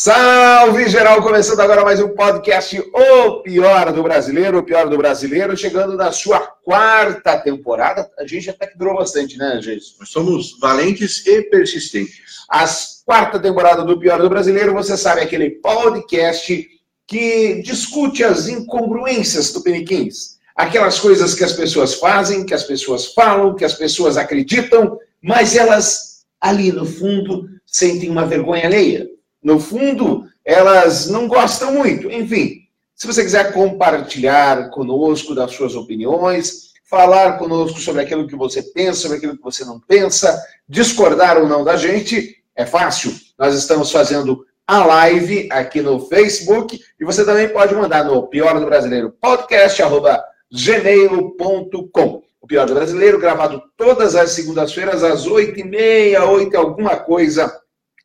Salve geral, começando agora mais um podcast O Pior do Brasileiro, o Pior do Brasileiro, chegando na sua quarta temporada. A gente até que durou bastante, né, gente? Nós somos valentes e persistentes. A quarta temporada do Pior do Brasileiro, você sabe, aquele podcast que discute as incongruências tupiniquins. Aquelas coisas que as pessoas fazem, que as pessoas falam, que as pessoas acreditam, mas elas, ali no fundo, sentem uma vergonha alheia no fundo, elas não gostam muito. Enfim, se você quiser compartilhar conosco das suas opiniões, falar conosco sobre aquilo que você pensa, sobre aquilo que você não pensa, discordar ou não da gente, é fácil. Nós estamos fazendo a live aqui no Facebook e você também pode mandar no Pior do Brasileiro podcast gmail.com. O Pior do Brasileiro, gravado todas as segundas-feiras, às oito e meia, oito alguma coisa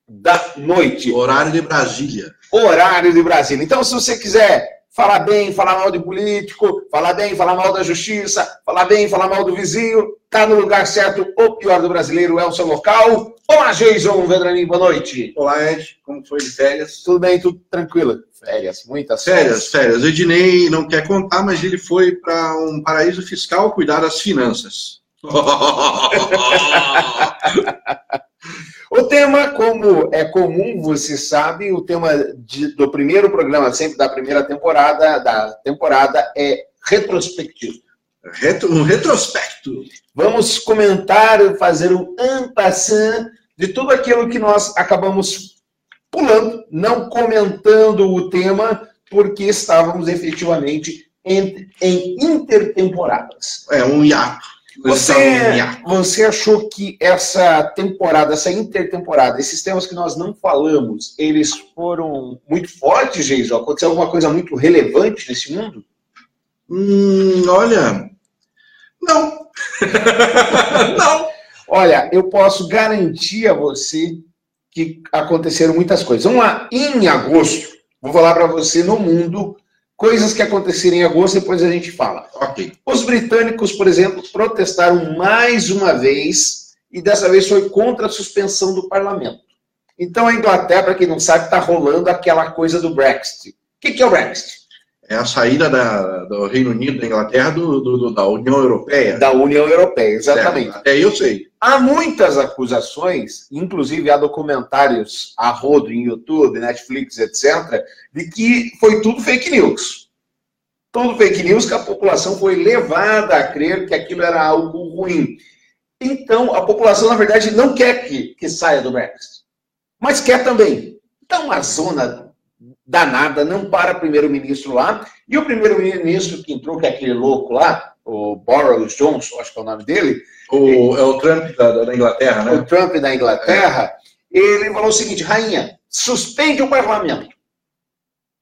da noite. Horário de Brasília. Horário de Brasília. Então, se você quiser falar bem, falar mal de político, falar bem, falar mal da justiça, falar bem, falar mal do vizinho, tá no lugar certo. O pior do brasileiro é o seu local. Olá, Jason Vedranin, boa noite. Olá, Ed. Como foi de férias? Tudo bem, tudo tranquilo. Férias, muitas férias. Férias, férias. Ednei não quer contar, mas ele foi para um paraíso fiscal cuidar das finanças. O tema, como é comum, você sabe, o tema de, do primeiro programa, sempre da primeira temporada, da temporada, é retrospectivo. Retro, um retrospecto. Vamos comentar, fazer um ampassant de tudo aquilo que nós acabamos pulando, não comentando o tema, porque estávamos efetivamente em, em intertemporadas. É um hiato. Você, você achou que essa temporada, essa intertemporada, esses temas que nós não falamos, eles foram muito fortes, Geison? Aconteceu alguma coisa muito relevante nesse mundo? Hum, olha, não. não. Olha, eu posso garantir a você que aconteceram muitas coisas. Vamos lá, em agosto, vou falar para você no mundo coisas que aconteceram em agosto, depois a gente fala. Ok. Os britânicos, por exemplo, protestaram mais uma vez, e dessa vez foi contra a suspensão do parlamento. Então a Inglaterra, para quem não sabe, está rolando aquela coisa do Brexit. O que, que é o Brexit? É a saída da, do Reino Unido, da Inglaterra, do, do, da União Europeia. Da União Europeia, exatamente. É, é, eu sei. Há muitas acusações, inclusive há documentários a rodo em YouTube, Netflix, etc., de que foi tudo fake news. Tudo fake news que a população foi levada a crer que aquilo era algo ruim. Então, a população, na verdade, não quer que, que saia do Brexit, mas quer também. Então, uma zona danada, não para primeiro-ministro lá. E o primeiro-ministro que entrou, que é aquele louco lá, o Boris Johnson, acho que é o nome dele. O, é o Trump da, da, Inglaterra, né? O Trump da Inglaterra. É. Ele falou o seguinte, rainha, suspende o parlamento.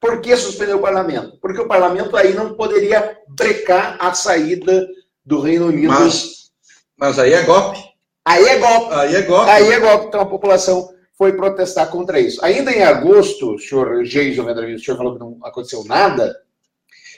Por que suspender o parlamento? Porque o parlamento aí não poderia brecar a saída do Reino Unido. Mas, mas aí é golpe. Aí é golpe. Aí é golpe. Aí é golpe. Então a população foi protestar contra isso. Ainda em agosto, o senhor Vendravino, o senhor falou que não aconteceu nada,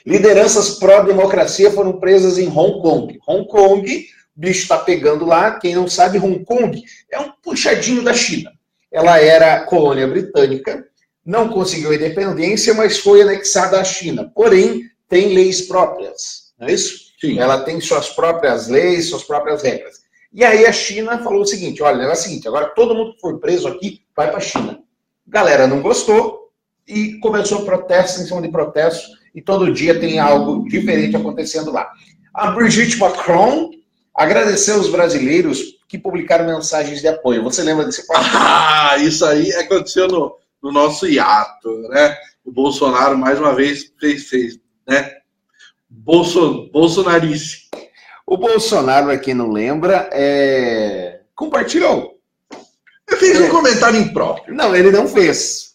lideranças pró-democracia foram presas em Hong Kong. Hong Kong, o bicho está pegando lá, quem não sabe, Hong Kong é um puxadinho da China. Ela era colônia britânica, não conseguiu independência, mas foi anexada à China. Porém, tem leis próprias, não é isso? Sim. Ela tem suas próprias leis, suas próprias regras. E aí a China falou o seguinte: olha, é o seguinte, agora todo mundo que for preso aqui vai para a China. Galera não gostou e começou protesto em cima de protesto, e todo dia tem algo diferente acontecendo lá. A Brigitte Macron agradeceu os brasileiros que publicaram mensagens de apoio. Você lembra desse fato? Ah, isso aí aconteceu no, no nosso hiato, né? O Bolsonaro mais uma vez fez, fez né? Bolso, Bolsonarice. O Bolsonaro, para quem não lembra, é... compartilhou. Ele fez um é. comentário impróprio. Não, ele não fez.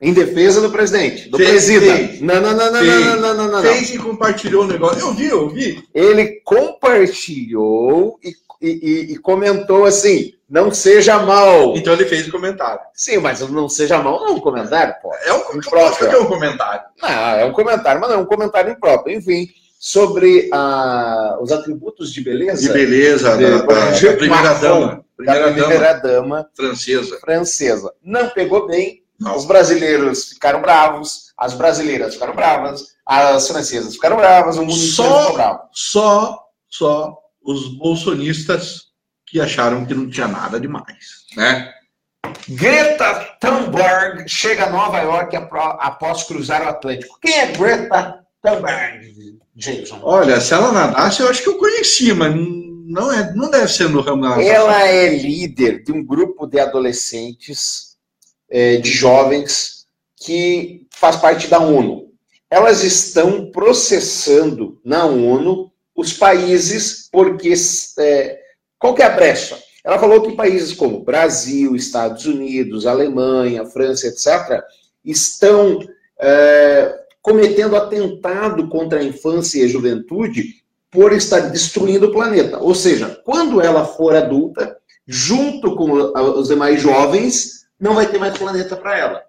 Em defesa do presidente, do presidente. Não, não, não, não, não, não, não, não, Fez e compartilhou o negócio. Eu vi, eu vi. Ele compartilhou e, e, e comentou assim: não seja mal. Então ele fez o comentário. Sim, mas não seja mal não é um comentário, pô. É um, impróprio. é um comentário. Não, é um comentário, mas não é um comentário impróprio. Enfim sobre a, os atributos de beleza. De beleza, de, da, da, da, primeira dama. Primeira, da primeira dama, dama, francesa. francesa. Não pegou bem. Os brasileiros ficaram bravos, as brasileiras ficaram bravas, as francesas ficaram bravas, o mundo só, ficou bravo. Só, só os bolsonistas que acharam que não tinha nada demais, né? Greta Thunberg chega a Nova York após cruzar o Atlântico. Quem é Greta Thunberg, Jason? Olha, se ela nadasse, eu acho que eu conhecia, mas não, é, não deve ser no ramo da Ela é líder de um grupo de adolescentes, é, de jovens, que faz parte da ONU. Elas estão processando na ONU os países porque é, qual que é a brecha? Ela falou que países como Brasil, Estados Unidos, Alemanha, França, etc., estão é, cometendo atentado contra a infância e a juventude por estar destruindo o planeta. Ou seja, quando ela for adulta, junto com os demais jovens, não vai ter mais planeta para ela.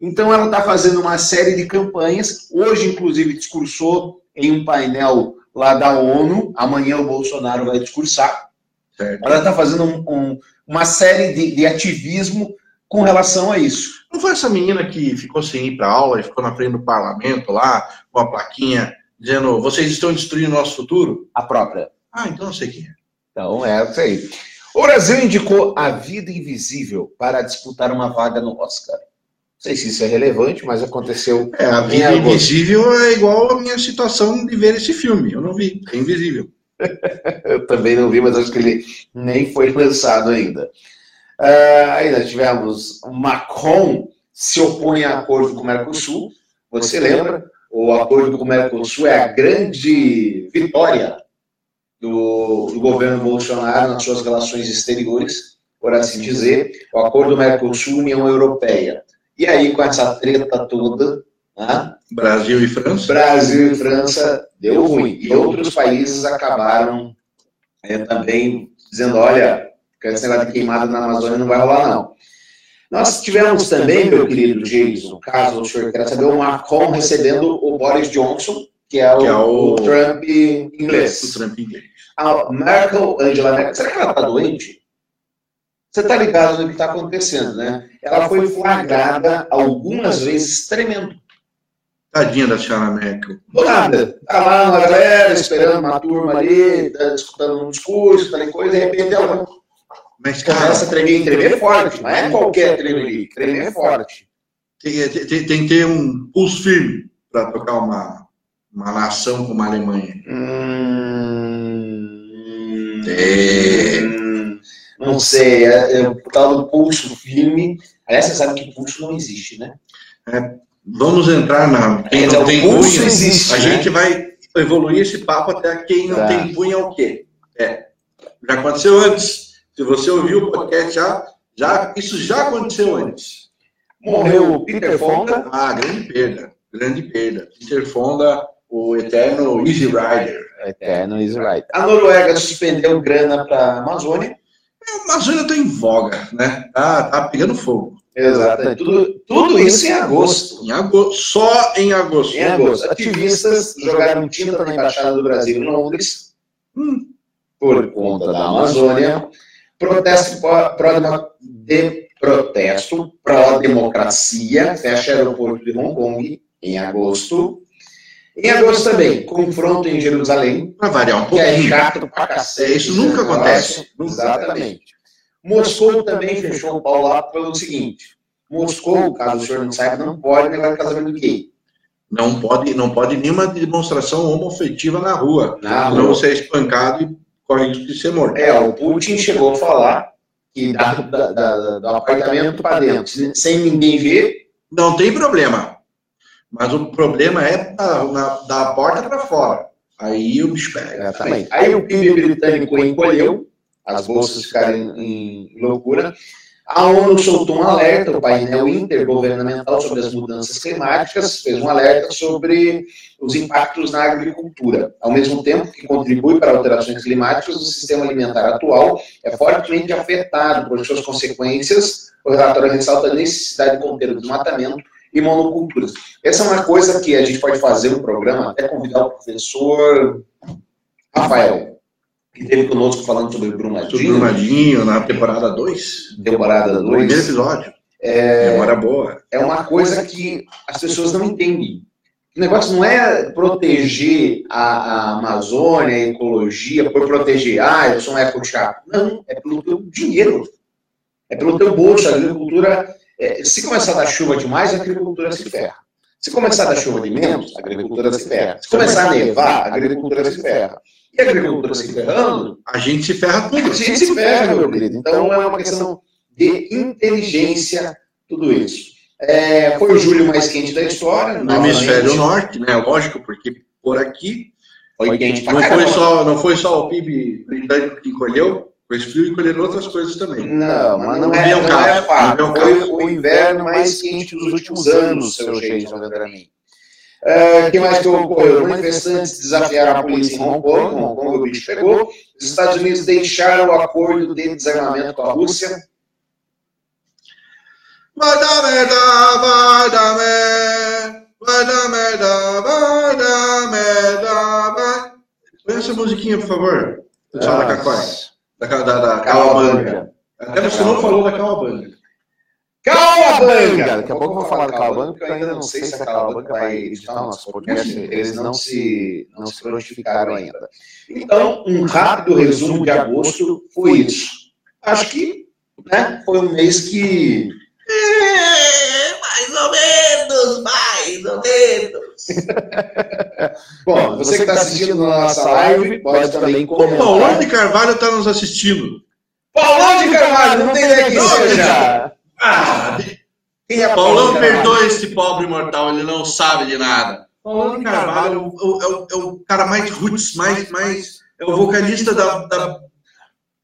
Então ela está fazendo uma série de campanhas. Hoje, inclusive, discursou em um painel lá da ONU. Amanhã o Bolsonaro vai discursar. Certo. Ela está fazendo um, um, uma série de, de, ativismo com relação a isso. Não foi essa menina que ficou sem ir para aula e ficou na frente do parlamento lá, com a plaquinha dizendo vocês estão destruindo o nosso futuro? A própria. Ah, então não sei quem é. Então é isso aí. O Brasil indicou A Vida Invisível para disputar uma vaga no Oscar. Não sei se isso é relevante, mas aconteceu. É, A Vida Invisível é igual a minha situação de ver esse filme. Eu não vi, é invisível. Eu também não vi, mas acho que ele nem foi lançado ainda. Uh, ainda tivemos Macron se opõe a acordo com o Mercosul. Você lembra? O acordo com o Mercosul é a grande vitória do, do governo Bolsonaro nas suas relações exteriores, por assim dizer. O acordo Mercosul-União Europeia. E aí, com essa treta toda, né? Brasil e França? Brasil e França deu ruim. E outros países acabaram é, também dizendo, olha, esse negócio de queimada na Amazônia não vai rolar, não. Nós tivemos também, meu querido Jason, caso o senhor queira saber, o Macron recebendo o Boris Johnson, que é o, que é o... o Trump inglês. O Trump inglês. A Merkel, Angela Merkel, será que ela está doente? Você está ligado no que está acontecendo, né? Ela foi flagrada algumas vezes tremendo. Tadinha da senhora Merkel. Do nada. Tá lá na galera, esperando uma turma ali, tá escutando um discurso, tal coisa, de repente ela Mas, cara, começa a tremer, tremer forte. Não é qualquer tremer, tremer forte. Tem, tem, tem, que ter um pulso firme para tocar uma, uma nação como a Alemanha. Hum, é. não sei, é, é, o tal do pulso firme. Aliás, você sabe que pulso não existe, né? É, Vamos entrar na. Quem não tem punho, existe, a né? gente vai evoluir esse papo até quem não tá. tem punho é o quê? É. Já aconteceu antes. Se você ouviu o podcast já, já, isso já aconteceu antes. Morreu o Peter Fonda. Ah, grande perda. Grande perda. Peter Fonda, o eterno Easy Rider. Eterno Easy Rider. A Noruega suspendeu grana para a Amazônia. A Amazônia está em voga, né? Tá, tá pegando fogo. Exatamente. Tudo, tudo isso em agosto. Em agosto. Só em agosto. Em agosto. Ativistas jogaram tinta na Embaixada do Brasil em Londres hum, por conta da Amazônia. Protesto pró, de protesto pró-democracia fecha aeroporto de Hong Kong em agosto. Em agosto também, confronto em Jerusalém. Para variar um pouquinho. Que é chato pra cacete. Isso nunca acontece. Exatamente. Moscou também fechou o pau lá pelo seguinte: Moscou, caso o senhor não saiba, não pode negar casamento gay. Não pode, não pode nenhuma demonstração homofetiva na rua. Na rua. você é espancado e corre risco de ser morto. É, o Putin chegou a falar que da, da, da, do apartamento para dentro, sem ninguém ver. Não tem problema. Mas o problema é da, na, da porta para fora. Aí o bicho pega. Exatamente. Aí o PIB britânico encolheu, as bolsas ficaram em loucura. A ONU soltou um alerta, o painel intergovernamental sobre as mudanças climáticas fez um alerta sobre os impactos na agricultura. Ao mesmo tempo que contribui para alterações climáticas, o sistema alimentar atual é fortemente afetado por suas consequências. O relatório ressalta a necessidade de conter o desmatamento e monoculturas. Essa é uma coisa que a gente pode fazer um programa, até convidar o professor Rafael que teve conosco falando sobre Brumadinho. Sobre Brumadinho, na temporada 2. Temporada 2. Primeiro episódio. É, Memória boa. É uma coisa que as pessoas não entendem. O negócio não é proteger a, a Amazônia, a ecologia, por proteger, ah, eu sou um ecochato. Não, é pelo teu dinheiro. É pelo teu bolso. A agricultura, é, se começar a dar chuva demais, a agricultura se ferra. Se começar a dar chuva de menos, a agricultura se ferra. Se começar a nevar, a agricultura se ferra. E a agricultura se ferrando, a gente se ferra tudo. A gente se ferra, meu querido. Então é uma questão de inteligência, tudo isso. É, foi o julho mais quente da história. No hemisfério norte, né? Lógico, porque por aqui foi quente não foi só Não foi só o PIB britânico que encolheu, foi frio e colheram outras coisas também. Não, mas não, é, não é fato. Foi o inverno mais quente dos últimos anos, seu Jason Vendramin. Uh, que mais que ocorreu? Manifestantes desafiaram a polícia em Hong Kong, Hong Kong o bicho pegou. Os Estados Unidos deixaram o acordo de desarmamento com a Rússia. Vai dar merda, vai dar merda, vai dar merda, vai dar merda, vai. Põe essa musiquinha, por favor. Pessoal da Cacói. Da, da, da Calabanga. Até você não falou da Calabanga. Calabanga! Daqui a pouco eu vou falar da Calabanga, porque eu ainda não sei se a Calabanga vai editar o nosso podcast. Eles não se, não se prontificaram ainda. Então, um rápido resumo de agosto foi isso. Acho que né, foi um mês que é, mais ou menos, mais ou menos. Bom, você que está assistindo a nossa live, pode também comentar. Paulão de Carvalho está nos assistindo. Paulão de Carvalho, não tem ideia que seja. Ah, quem é Paulão perdoa esse pobre mortal, ele não sabe de nada. Paulão de Carvalho é o, é o, é o cara mais roots, mais, mais, é o vocalista da, da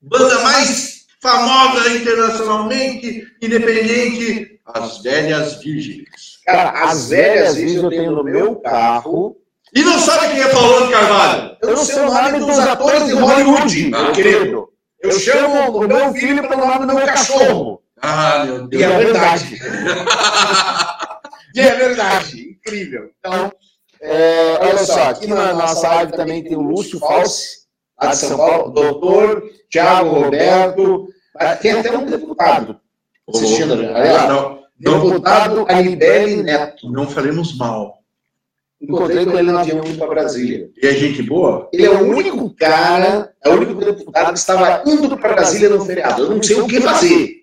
banda mais famosa internacionalmente, independente, as velhas virgens. Cara, as velhas virgens eu tenho no meu carro. E não sabe quem é Paulão Carvalho? Eu não sei o nome dos atores de Hollywood, meu querido. Eu chamo o meu filho pelo nome do meu cachorro. Ah, meu Deus. E é verdade. e é verdade. Incrível. Então, é, olha só, aqui na nossa live também tem o Lúcio Falsi, lá de São Paulo, doutor Tiago Roberto, tem até um deputado assistindo. Né? Não, deputado Anibele Neto. Não falemos mal. Encontrei com ele no avião para Brasília. E é gente boa? Ele é o único cara, é o único deputado que estava indo para Brasília no feriado. Eu não sei o que fazer.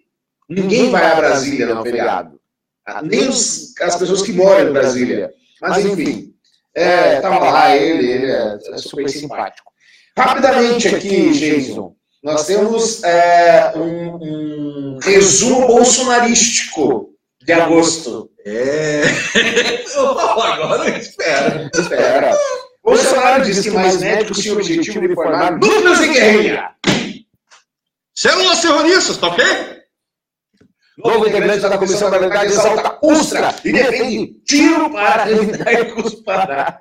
Ninguém vai a Brasília no feriado. Ah, nem os, as pessoas que moram em Brasília. Mas, enfim, estava é, lá ele, ele é, é super simpático. Rapidamente aqui, Jason, nós temos é, um, um, resumo bolsonarístico de agosto. É. Agora espera. Espera. Bolsonaro diz que mais médicos tinham o objetivo de formar núcleos em guerrilha. Células terroristas, tá ok? Novo integrante da Comissão da Verdade exalta Ustra e defende tiro para evitar cusparada.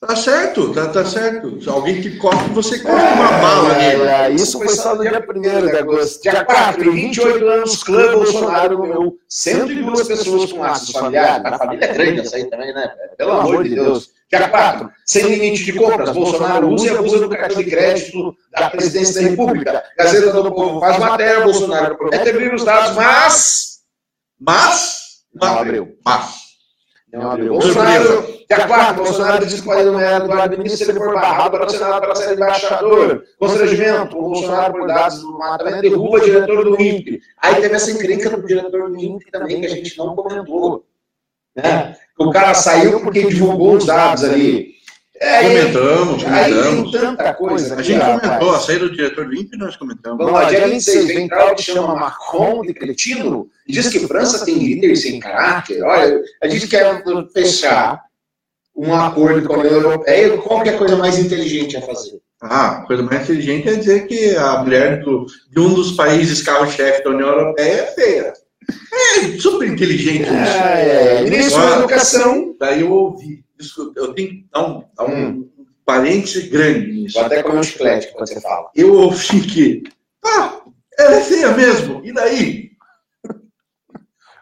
Tá certo, tá, tá certo. Alguém que corre, você corre uma bala nele. É, isso foi só no dia 1 de agosto. Dia 4, em 28 anos, clã Bolsonaro nomeou 102 pessoas com laços familiares. A família é grande essa aí também, né? Pelo amor de Deus. Dia 4, sem limite de compras, Bolsonaro usa e abusa do cartão de crédito da presidência da República. Gazeta do Povo faz matéria, Bolsonaro promete abrir os dados, mas... Mas... Não abriu. Mas... Não abriu. Bolsonaro, dia 4, Bolsonaro disse que pode nomear Eduardo ministro se ele for barrado para o Senado para ser embaixador. Constrangimento, o Bolsonaro, por dados do matamento, derruba o diretor do INPE. Aí teve essa encrenca do diretor do INPE também, que a gente não comentou. Né? O cara saiu porque divulgou os dados ali. É, comentamos, comentamos. tem tanta coisa. A gente comentou, a saída do diretor do INPE nós comentamos. Vamos lá, dia 26, vem que chama Macron de cretino e diz que França tem líder sem caráter. Olha, a gente quer fechar um acordo com a União Europeia, qual é a coisa mais inteligente a fazer? Ah, a coisa mais inteligente é dizer que a mulher do, de um dos países carro-chefe da União Europeia é feia. É super inteligente isso. É, é. Ministro da Educação. Daí eu ouvi eu tenho que dar um, dar um hum. parêntese grande nisso. Vou até comer um chiclete quando você fala. Eu ouvi que, ah, ela é feia mesmo, e daí?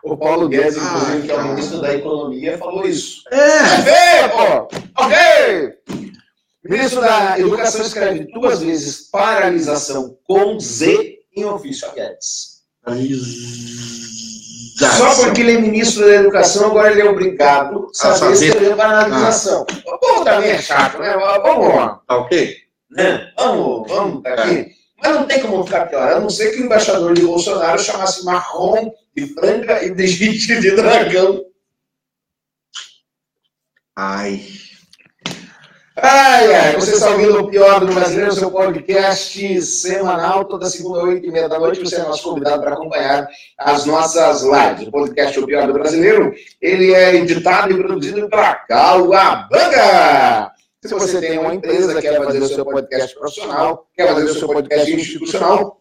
O Paulo Guedes, inclusive, que é o ministro da Economia, falou isso. É, é pô! Ok! Ministro da Educação escreve duas vezes paralisação com Z em ofício a Guedes. Só porque ele é ministro da Educação, agora ele é obrigado a saber, escrever banalização. Ah. O povo também é chato, né? Vamos lá. Tá ok? Né? Vamos, vamos, tá aqui. É. Mas não tem como ficar pior, a não ser que o embaixador de Bolsonaro chamasse Marrom de Franca e de gente de Dragão. Ai. Ai, ai, você está ouvindo o Pior do Brasileiro, seu podcast semanal, toda segunda, oito e meia da noite. Você é nosso convidado para acompanhar as nossas lives. O podcast O Pior do Brasileiro, ele é editado e produzido pela Calabanga. Se você tem uma empresa, quer fazer o seu podcast profissional, quer fazer o seu podcast institucional,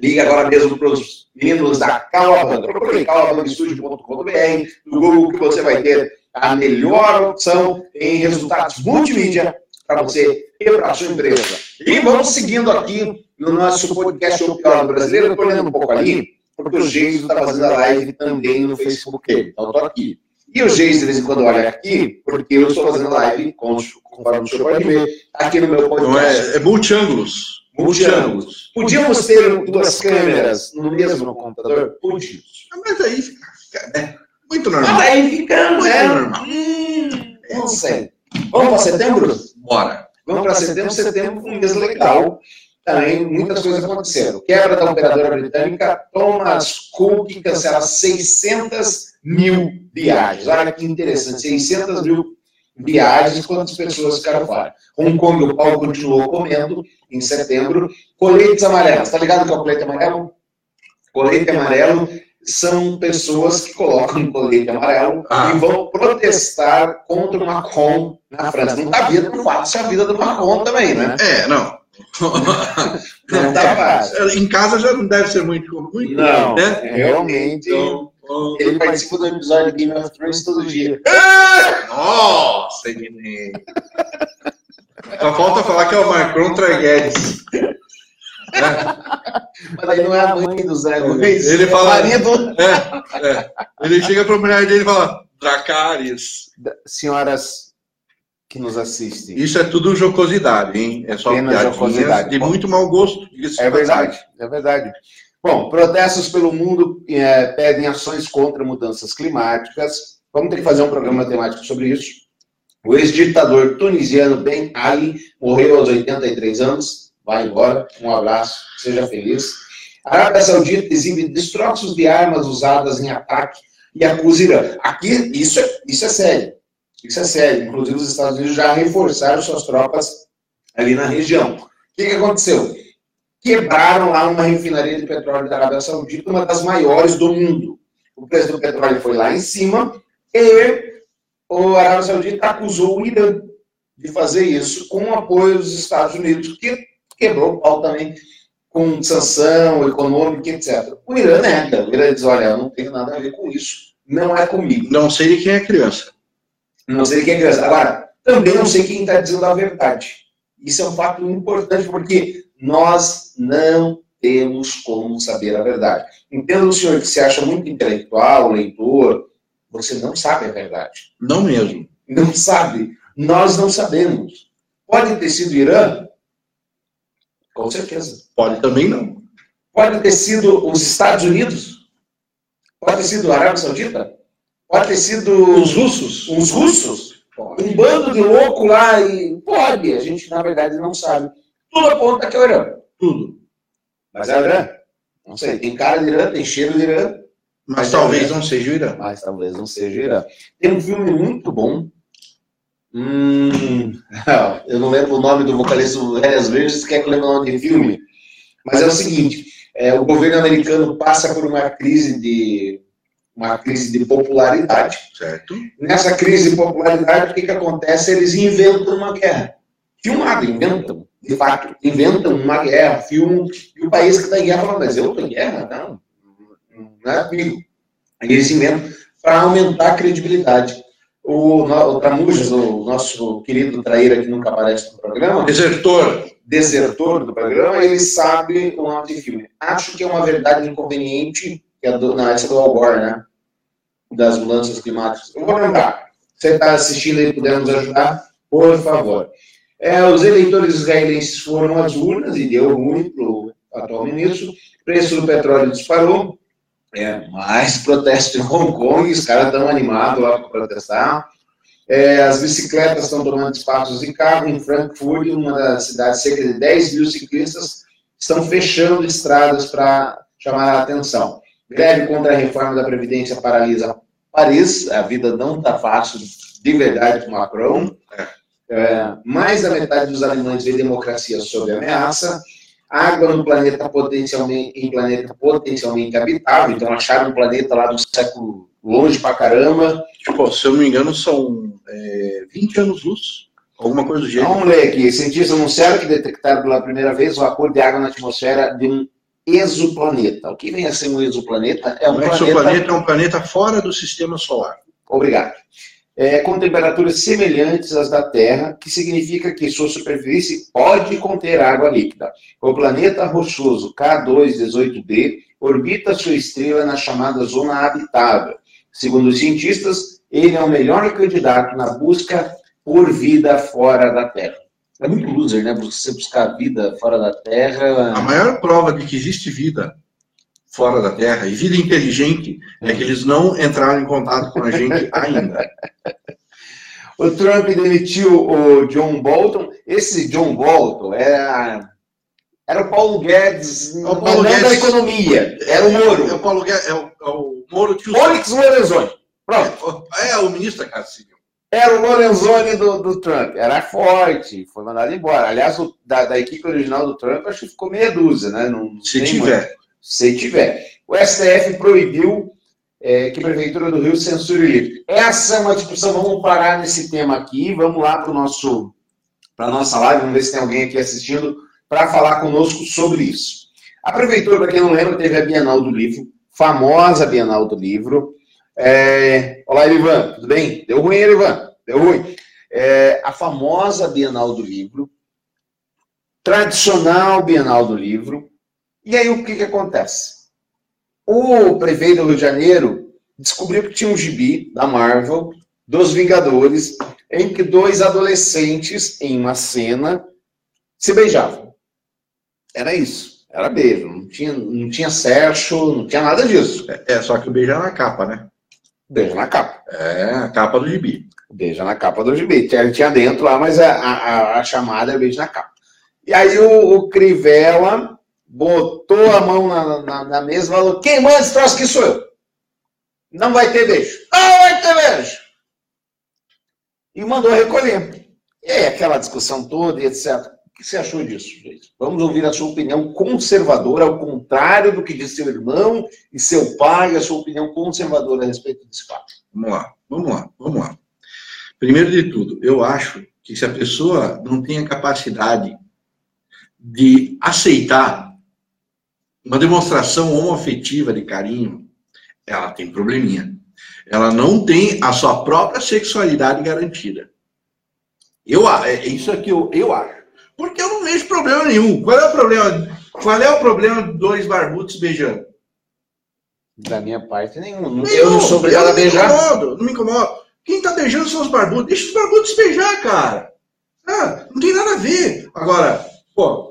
ligue agora mesmo para os meninos da Calabanga. Procure calabangastudio.com.br no Google que você vai ter a melhor opção em resultados multimídia para você e para a sua empresa. E vamos seguindo aqui no nosso podcast O Pior do Brasileiro. Estou olhando um pouco ali, porque o Geiso está fazendo a live também no Facebook. Então, estou aqui. E o Geiso, de vez em quando, olha aqui, porque eu estou fazendo live, conforme o senhor pode ver, aqui no meu podcast. Não é, é multiângulos. Multiângulos. Podíamos ter duas câmeras no mesmo computador? Podíamos. Mas aí fica. É muito normal. Mas aí ficando, né? Hum, não sei. Vamos para setembro? Bora. Vamos para setembro. Setembro um mês legal. Também muitas coisas aconteceram. Quebra da operadora britânica, Thomas Cook cancela 600 mil viagens. Olha que interessante, 600 mil viagens, quantas pessoas ficaram fora. Hong Kong, o pau continuou comendo em setembro. Coletes amarelos. Está ligado que é o colete amarelo? Colete amarelo são pessoas que colocam colete amarelo ah. e vão protestar contra o Macron na França. Não está vendo fácil a vida do Macron também, né? É, não. não tá fácil. Em casa já não deve ser muito comum. Não, né? realmente. Então, ele participa do episódio de Game of Thrones todo dia. Nossa, menino. Só falta falar que é o Macron Traguedes. Mas aí não é a mãe do Zé Luiz. Ele fala. É marido. É, é. Ele chega para a mulher dele e fala: Dracarys. Senhoras que nos assistem. Isso é tudo jocosidade, hein? É só jocosidade. de muito mau gosto. É verdade, é verdade. Bom, protestos pelo mundo é, pedem ações contra mudanças climáticas. Vamos ter que fazer um programa temático sobre isso. O ex-ditador tunisiano Ben Ali morreu aos 83 anos vai embora. Um abraço, seja feliz. A Arábia Saudita exibe destroços de armas usadas em ataque e acusa Irã. Aqui, isso é, isso é sério. Isso é sério. Inclusive, os Estados Unidos já reforçaram suas tropas ali na região. O que, que aconteceu? Quebraram lá uma refinaria de petróleo da Arábia Saudita, uma das maiores do mundo. O preço do petróleo foi lá em cima e o Arábia Saudita acusou o Irã de fazer isso com o apoio dos Estados Unidos, que quebrou o pau também com sanção econômica, etc. O Irã nega. O Irã diz: olha, eu não tenho nada a ver com isso. Não é comigo. Não sei de quem é criança. Não sei de quem é criança. Agora, também não sei quem está dizendo a verdade. Isso é um fato importante, porque nós não temos como saber a verdade. Entenda o senhor que se acha muito intelectual, leitor, você não sabe a verdade. Não mesmo. Não sabe. Nós não sabemos. Pode ter sido Irã? Com certeza. Pode também não. Pode ter sido os Estados Unidos? Pode ter sido a Arábia Saudita? Pode ter sido os russos? Os russos? Pode. Um bando de louco lá e pode. A gente, na verdade, não sabe. Tudo aponta que é o Irã. Tudo. Mas é o Irã? Não sei. Tem cara de Irã, tem cheiro de Irã. Mas, mas talvez é não seja o Irã. Mas talvez não seja o Irã. Tem um filme muito bom Hum, eu não lembro o nome do vocalista do Réas Verdes, quer que eu lembre o nome de filme. Mas é o seguinte: é, o governo americano passa por uma crise de uma crise de popularidade. Certo. Nessa crise de popularidade, o que, que acontece? Eles inventam uma guerra. Filmado, inventam, de fato, inventam uma guerra, filmam, e o país que está em guerra fala, mas eu estou em guerra? Não, não é comigo. Eles inventam para aumentar a credibilidade o, o o nosso querido traíra que nunca aparece no programa. Desertor. Desertor do programa, ele sabe o nome de filme. Acho que é uma verdade inconveniente, que é do, não, essa é do Al Gore, né? Das mudanças climáticas. Eu vou lembrar. Você está assistindo e puder nos ajudar, por favor. É, os eleitores israelenses foram às urnas e deu ruim para o atual ministro. O preço do petróleo disparou. É, mais protesto em Hong Kong, os caras estão animados lá para protestar. É, as bicicletas estão tomando espaços em carro. Em Frankfurt, uma das cidades, cerca de 10 mil ciclistas estão fechando estradas para chamar a atenção. Greve contra a reforma da Previdência paralisa Paris. A vida não está fácil, de verdade, para Macron. Mais da metade dos alemães vê democracia sob ameaça. Água no planeta potencialmente, em planeta potencialmente habitável. Então, acharam um planeta lá do século longe pra caramba. Tipo, se eu não me engano, são é, 20 anos-luz. Alguma coisa do gênero. Vamos ler aqui. Cientistas anunciaram que detectaram pela primeira vez o vapor de água na atmosfera de um exoplaneta. O que vem a ser um exoplaneta? É um, um planeta... exoplaneta é um planeta fora do sistema solar. Obrigado. É, com temperaturas semelhantes às da Terra, que significa que sua superfície pode conter água líquida. O planeta rochoso K2-18b orbita sua estrela na chamada zona habitável. Segundo os cientistas, ele é o melhor candidato na busca por vida fora da Terra. É muito loser, né? Você buscar vida fora da Terra. A maior prova de que existe vida fora da Terra e vida inteligente é que eles não entraram em contato com a gente ainda. o Trump demitiu o John Bolton. Esse John Bolton era, era o Paulo Guedes, é o Paulo não Guedes, da economia, era o Moro. É o Paulo Guedes, é o, é o Moro que Onyx Lorenzoni. Pronto. É, é, o ministro da Casa Civil. Era o Lorenzoni do, do Trump. Era forte, foi mandado embora. Aliás, o, da, da, equipe original do Trump, acho que ficou meia dúzia, né? Não, Se tiver. Muito. Se tiver. O STF proibiu é, que a Prefeitura do Rio censure o livro. Essa é uma discussão, vamos parar nesse tema aqui, vamos lá para nosso para a nossa live, vamos ver se tem alguém aqui assistindo para falar conosco sobre isso. A Prefeitura, para quem não lembra, teve a Bienal do Livro, famosa Bienal do Livro, é... Olá, Ivan, tudo bem? Deu ruim, Ivan? Deu ruim. É... A famosa Bienal do Livro, tradicional Bienal do Livro. E aí, o que, que acontece? O prefeito do Rio de Janeiro descobriu que tinha um gibi da Marvel, dos Vingadores, em que dois adolescentes, em uma cena, se beijavam. Era isso. Era beijo. Não tinha, não tinha sexo, não tinha nada disso. É, só que o beijo era na capa, né? Beija na capa. É, a capa do gibi. Beija na capa do gibi. Tinha, tinha dentro lá, mas a, a, a chamada é beijo na capa. E aí o, o Crivella botou a mão na, na, na mesa e falou: quem manda esse troço aqui sou eu. Não vai ter beijo. Não vai ter beijo. E mandou recolher. E aí, aquela discussão toda e etc que você achou disso, gente? Vamos ouvir a sua opinião conservadora, ao contrário do que disse seu irmão e seu pai, a sua opinião conservadora a respeito desse fato. Vamos lá, vamos lá, vamos lá. Primeiro de tudo, eu acho que se a pessoa não tem a capacidade de aceitar uma demonstração homoafetiva de carinho, ela tem probleminha. Ela não tem a sua própria sexualidade garantida. Eu, é isso aqui eu, eu acho. Porque eu não vejo problema nenhum. Qual é o problema? Qual é o problema de dois barbudos beijando? Da minha parte, nenhum. nenhum. Eu não sou obrigado a beijar. Não me incomodo, não me incomodo. Quem tá beijando são os barbudos. Deixa os barbudos beijar, cara. Ah, não tem nada a ver. Agora, pô,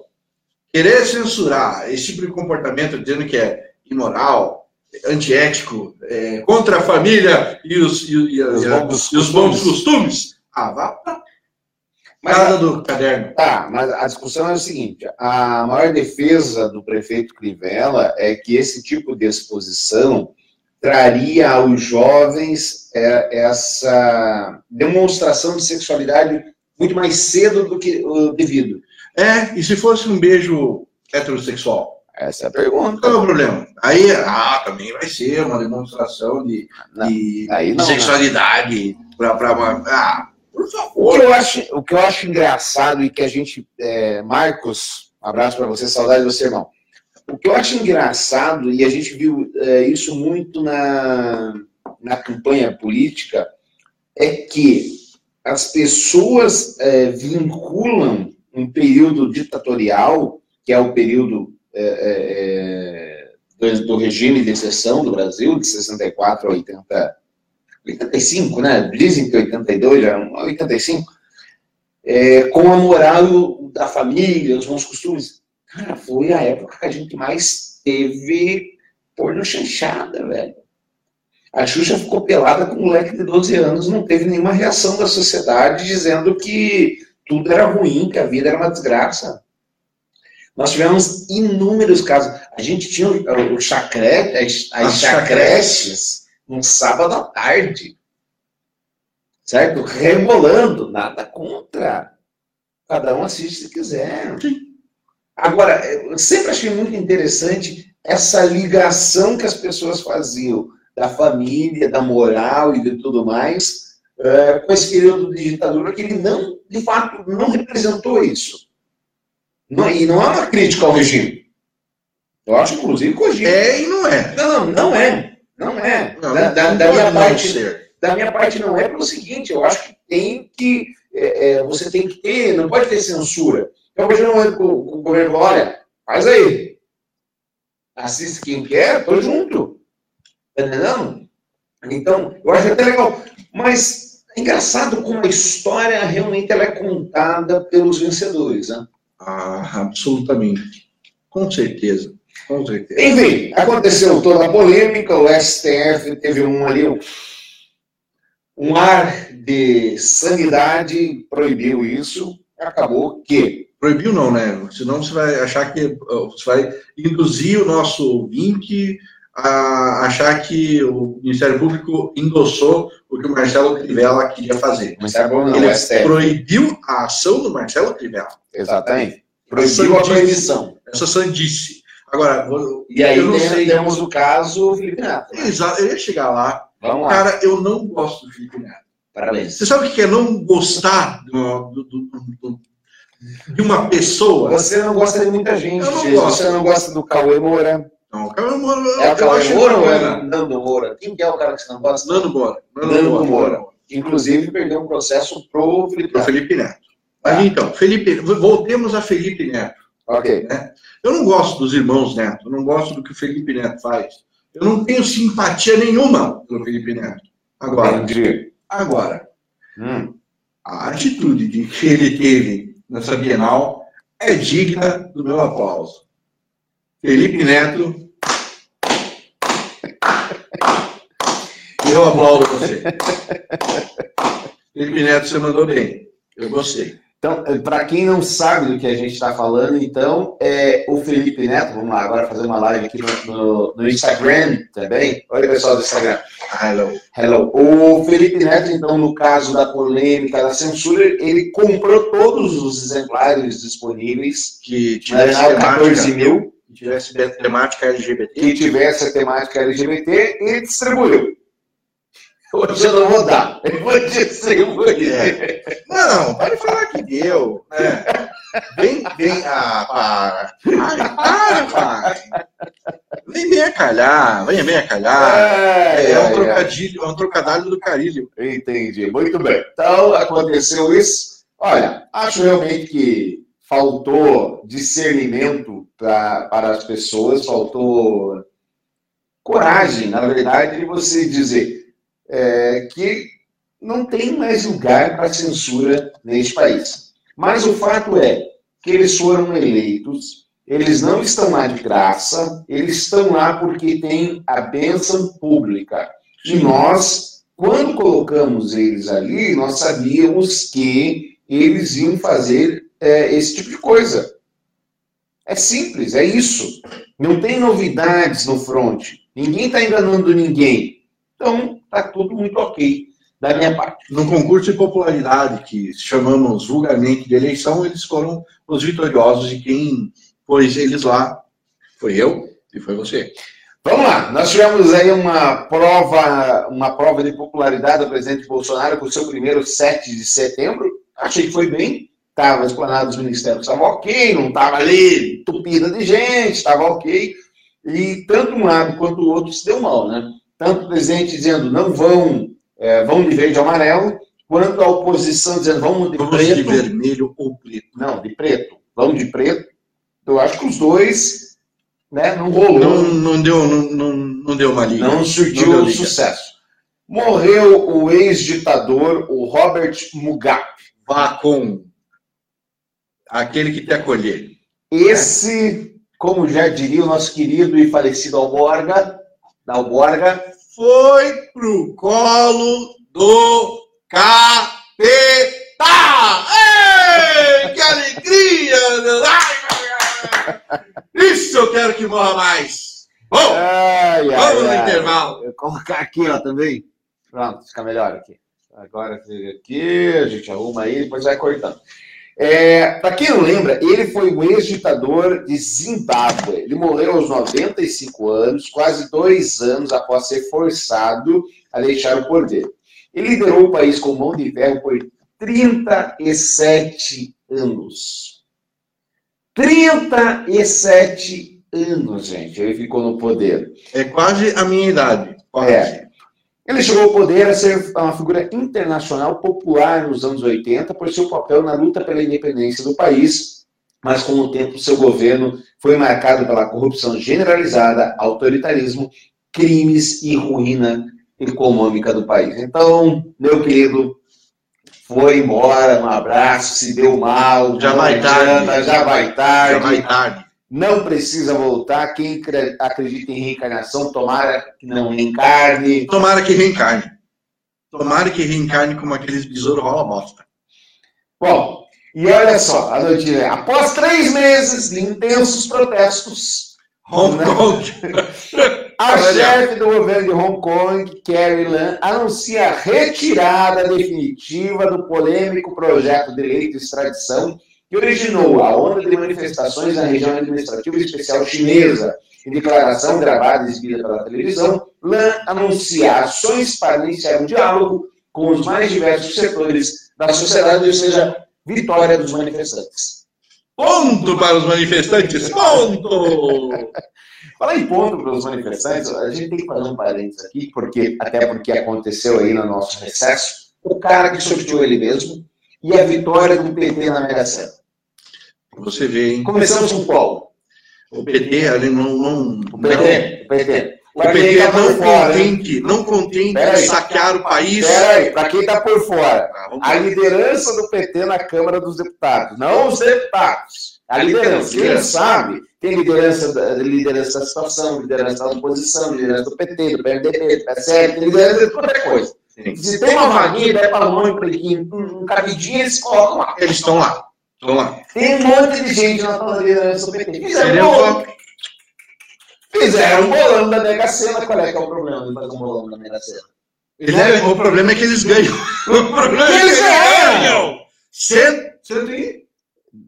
querer censurar esse tipo de comportamento dizendo que é imoral, antiético, é, contra a família e os, e, e, os, bons, e os bons costumes, ah, vá pra mas, do caderno. Tá, mas a discussão é o seguinte: a maior defesa do prefeito Crivella é que esse tipo de exposição traria aos jovens é, essa demonstração de sexualidade muito mais cedo do que o devido. É, e se fosse um beijo heterossexual? Essa é a pergunta. Qual é o problema? Aí, ah, também vai ser uma demonstração de, não, de, não, de sexualidade para. Ah, por favor. O que eu acho, o que eu acho engraçado e que a gente. É, Marcos, um abraço para você, saudade do seu irmão. O que eu acho engraçado, e a gente viu é, isso muito na, na campanha política, é que as pessoas é, vinculam um período ditatorial, que é o período é, é, é do, do regime de exceção do Brasil, de 64 a 80, 85, né? Dizem que 82, já 85, é, com a moral da família, os bons costumes. Cara, foi a época que a gente mais teve porno chanchada, velho. A Xuxa ficou pelada com um moleque de 12 anos, não teve nenhuma reação da sociedade dizendo que tudo era ruim, que a vida era uma desgraça. Nós tivemos inúmeros casos. A gente tinha o, o chacrete, as, as chacretes num sábado à tarde. Certo? Rebolando, nada contra. Cada um assiste se quiser. Agora, eu sempre achei muito interessante essa ligação que as pessoas faziam da família, da moral e de tudo mais, é, com esse período de ditadura, que ele não, de fato, não representou isso. Não, e não é uma crítica ao regime. Eu acho, inclusive, que o regime... É e não é. Não, não é. Não é. Não, da, da, da minha parte, ser. da minha parte não é pelo seguinte, eu acho que tem que... É, é, você tem que ter, não pode ter censura. Então, hoje não é com o governo, olha, faz aí. Assiste quem quer, tô junto. Tá entendendo? Então, eu acho até legal. Mas engraçado como a história realmente ela é contada pelos vencedores, né? Ah, absolutamente. Com certeza. Com certeza. Enfim, aconteceu toda a polêmica, o STF teve um ali, um, um ar de sanidade, proibiu isso, acabou que. Proibiu não, né? Senão você vai achar que você vai induzir o nosso ouvinte a achar que o Ministério Público endossou o que o Marcelo Crivella queria fazer. Mas é bom, não, Ele é proibiu a ação do Marcelo Crivella. Exatamente. Proibiu a proibição. Essa sandice. Agora, e aí eu temos o caso Felipe Neto. Né? Exato, eu ia chegar lá. Vamos lá. Cara, eu não gosto do Felipe Neto. Parabéns. Você sabe o que é não gostar do, do, do, do de uma pessoa? Você não gosta de muita gente. Eu não gosto. Você não gosta do Cauê Moura. Não, o Cauê Moura. É o Cauê Moura ou é Nando Moura? Quem que é o cara que você não gosta? Nando Moura. Nando, Nando Moura. Inclusive, perdeu um processo pro Felipe Neto. Felipe Neto. Mas ah. então, Felipe, voltemos a Felipe Neto. Ok. Né? Eu não gosto dos irmãos Neto, eu não gosto do que o Felipe Neto faz. Eu não tenho simpatia nenhuma pelo Felipe Neto. Agora, Entendi. agora hum. a atitude de que ele teve nessa Bienal é digna do meu aplauso. Felipe Neto. Eu aplaudo você. Felipe Neto, você mandou bem. Eu gostei. Então, para quem não sabe do que a gente está falando, então, é o Felipe Neto, vamos lá agora fazer uma live aqui no, no, Instagram também. Oi, pessoal do Instagram. Hello. Hello. O Felipe Neto, então, no caso da polêmica da censura, ele comprou todos os exemplares disponíveis que tivesse 14 mil. Que tivesse temática LGBT. Que tivesse a temática LGBT e distribuiu. Hoje eu não vou dar. Eu vou distribuir. É. Não, pode falar que deu. É. Vem, vem, ah, para. Ai, para, pai. Vem bem a calhar, vem bem a calhar. É, é, é um trocadilho, é um trocadilho do carilho. Entendi, muito bem. Então, aconteceu isso. Olha, acho realmente que faltou discernimento pra, para as pessoas, faltou coragem, na verdade, de você dizer é, que não tem mais lugar para censura neste país. Mas o fato é que eles foram eleitos, eles não estão lá de graça, eles estão lá porque tem a bênção pública. E nós, quando colocamos eles ali, nós sabíamos que eles iam fazer é, esse tipo de coisa. É simples, é isso. Não tem novidades no front. Ninguém está enganando ninguém. Então, está tudo muito ok da minha parte. No concurso de popularidade, que chamamos vulgarmente de eleição, eles foram os vitoriosos e quem pôs eles lá foi eu e foi você. Vamos lá, nós tivemos aí uma prova, uma prova de popularidade do presidente Bolsonaro com o seu primeiro 7 de setembro. Achei que foi bem, estava explanado dos ministérios, estava ok, não estava ali tupida de gente, estava ok. E tanto um lado quanto o outro se deu mal, né? tanto o presidente dizendo não vão, é, vão de verde e amarelo, quanto a oposição dizendo vamos de vamos preto. de vermelho ou preto. Não, de preto. Vamos de preto. Eu acho que os dois né, não rolou. Não, não, deu, não, não, não deu uma liga. Não surtiu não sucesso. Morreu o ex-ditador, o Robert Mugabe. Vá com aquele que te acolher. Esse como já diria o nosso querido e falecido Alborga, da Alborga, foi pro colo do capeta! Ei, que alegria! Isso eu quero que morra mais! Bom, ai, ai, vamos no ai. intervalo. Vou colocar aqui, ó, também. Pronto, fica melhor aqui. Agora aqui, a gente arruma aí, depois vai cortando. É, Para quem não lembra, ele foi o ex-ditador de Zimbábue. Ele morreu aos 95 anos, quase dois anos após ser forçado a deixar o poder. Ele liderou o país com mão de ferro por 37 anos. 37 anos, gente. Ele ficou no poder. É quase a minha idade. Quase. É. Ele chegou ao poder a ser uma figura internacional popular nos anos 80 por seu papel na luta pela independência do país, mas com o tempo seu governo foi marcado pela corrupção generalizada, autoritarismo, crimes e ruína econômica do país. Então, meu querido, foi embora, um abraço, se deu mal, já vai tarde, já vai tarde. Já vai tarde não precisa voltar. Quem acredita em reencarnação, tomara que não reencarne. Tomara que reencarne. Tomara que reencarne como aqueles besouros rola bosta. Bom, e olha só, a notícia. Após três meses de intensos protestos, Hong né? Kong. a chefe do governo de Hong Kong, Carrie Lam, anuncia a retirada definitiva do polêmico projeto de lei de extradição que originou a onda de manifestações na região administrativa especial chinesa. Em declaração gravada e exibida pela televisão, Lan anuncia ações para iniciar um diálogo com os mais diversos setores da sociedade, ou seja, vitória dos manifestantes. Ponto para os manifestantes! Ponto! Falar em ponto para os manifestantes, a gente tem que fazer um parênteses aqui, porque, até porque aconteceu aí no nosso recesso, o cara que sorteou ele mesmo e a vitória do PT na Mega Sena. Você vê, hein? Começamos com qual? O PT ali não. não o PT. Não, o PT. O PT tá não fora, contente, não contente saquear o país. Peraí, para quem está por fora, ah, a liderança do PT na Câmara dos Deputados, não os deputados. A liderança. Quem sabe, tem liderança liderança da situação, liderança da oposição, liderança do PT, do PMDB, do PSL, tem liderança de qualquer coisa. Sim. Se tem uma vaguinha, vai para um, um cabidinho, eles colocam lá. Eles estão lá. Vamos lá. Tem um monte de gente na liderança do PT. Fizeram um bolão. Fizeram um bolão da Mega Sena. Qual é que é o problema de fazer um bolão da Mega Sena? É, o problema é que eles ganham. O problema é que eles ganham. Cento, cento e...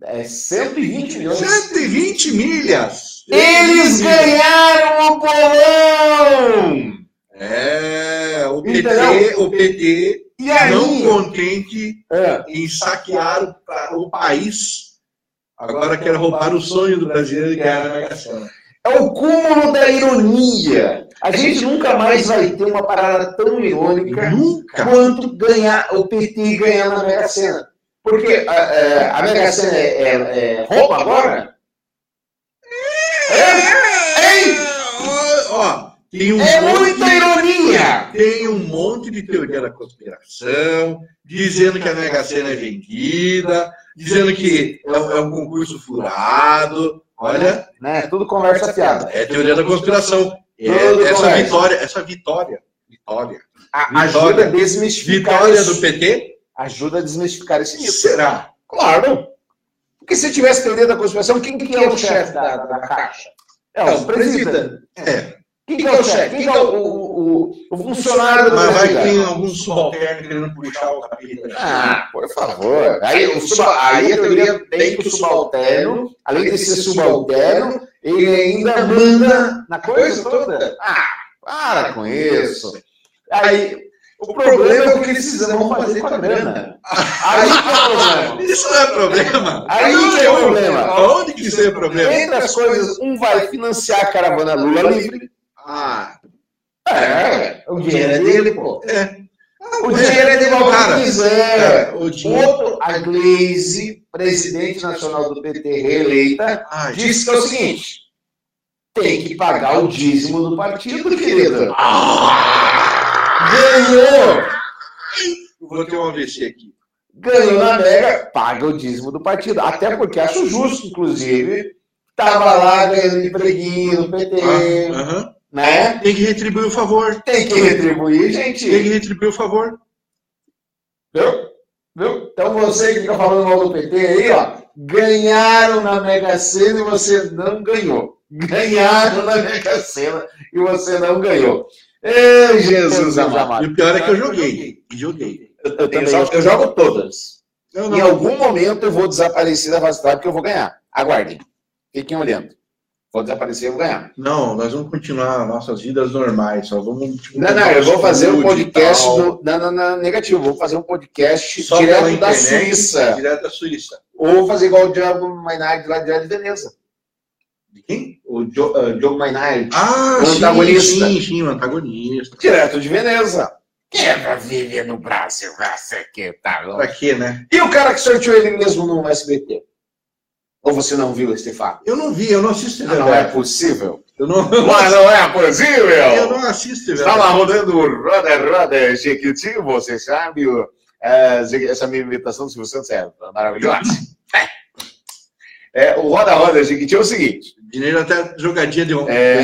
É 120 milhões. 120 milhas. Eles ganharam o bolão! É, o PT, o PT e aí, não contente é. em saquear o, o país, agora quer roubar o sonho do brasileiro e ganhar a Mega Sena. É o cúmulo da ironia. A gente nunca mais vai ter uma parada tão irônica nunca. quanto ganhar o PT ganhar na Mega Sena. Porque a, a, a Mega Sena é, é, é roupa agora? É! é. Ei! Ó, tem um é muita de, ironia! Tem um monte de teoria da conspiração, dizendo que a Mega Sena é vendida, dizendo que é, é um concurso furado. Olha. Né? Tudo conversa fiada. É teoria da conspiração. É, essa conversa. vitória, essa vitória, vitória. A, ajuda a desmistificar. Vitória do PT? Ajuda a desmistificar esse mito. Será? Claro. Porque se tivesse teoria da conspiração, quem que é o chefe da, da, Caixa? É o presidente. É. Quem que é o chefe? Quem que é o, o, o funcionário do Mas vai ter algum subalterno querendo puxar o capítulo. Ah, por favor. Aí, o suba, aí a teoria tem que o subalterno, além de ser subalterno, ele ainda manda na coisa toda. Ah, para com isso. Aí, o problema é o que eles vão fazer com a grana. Aí que é o problema. Isso não é problema. Aí que é o problema. Onde que isso é problema? Entre as coisas, um vai financiar a caravana Lula livre, ah, é, o dinheiro é dele, pô. É. O dinheiro é dele ao quiser. É, o dinheiro... Outro, a Glaze, presidente nacional do PT reeleita, ah, disse que é o seguinte: tem que pagar o dízimo do partido, querido. Ah, ganhou! Vou ter um AVC aqui. Ganhou na Mega, paga o dízimo do partido. Até porque acho justo, inclusive, tava lá ganhando empreguinho no PT, Ah, né? Tem que retribuir o favor. Tem que retribuir, Tem gente. que retribuir o favor. Viu? Viu? Então você que fica falando mal do PT aí, ó, ganharam na Mega Sena e você não ganhou. Ganharam na Mega Sena e você não ganhou. Ei, Jesus amado. E o pior é que eu joguei. Joguei. Eu, eu tenho só- eu jogo todas. Eu Em algum momento eu vou desaparecer da face porque eu vou ganhar. Aguardem. Fiquem olhando. Vou desaparecer e vou ganhar. Não, nós vamos continuar nossas vidas normais. Só vamos. tipo, Não, não, eu vou fazer um podcast do. Não, não, não, negativo. Vou fazer um podcast Só direto da internet, Suíça. Direto da Suíça. Ou fazer igual o Diogo Mainardi lá de Veneza. De quem? O Diogo, uh, Diogo Mainardi. Ah, O sim, antagonista. sim, sim, o antagonista. Direto de Veneza. Quem vai viver no Brasil? Você que tá Pra louco. quê, né? E o cara que sorteou ele mesmo no SBT? Ou você não viu este fato? Eu não vi, eu não assisto TV Não é possível. Eu não, Mas não é possível! eu não assisto TV lá rodando o Roda Roda Jequiti, você sabe? é, essa minha imitação do Silvio Santos é maravilhosa. É, o Roda Roda Jequiti é o seguinte: Dinheiro até jogadinha de ontem. É.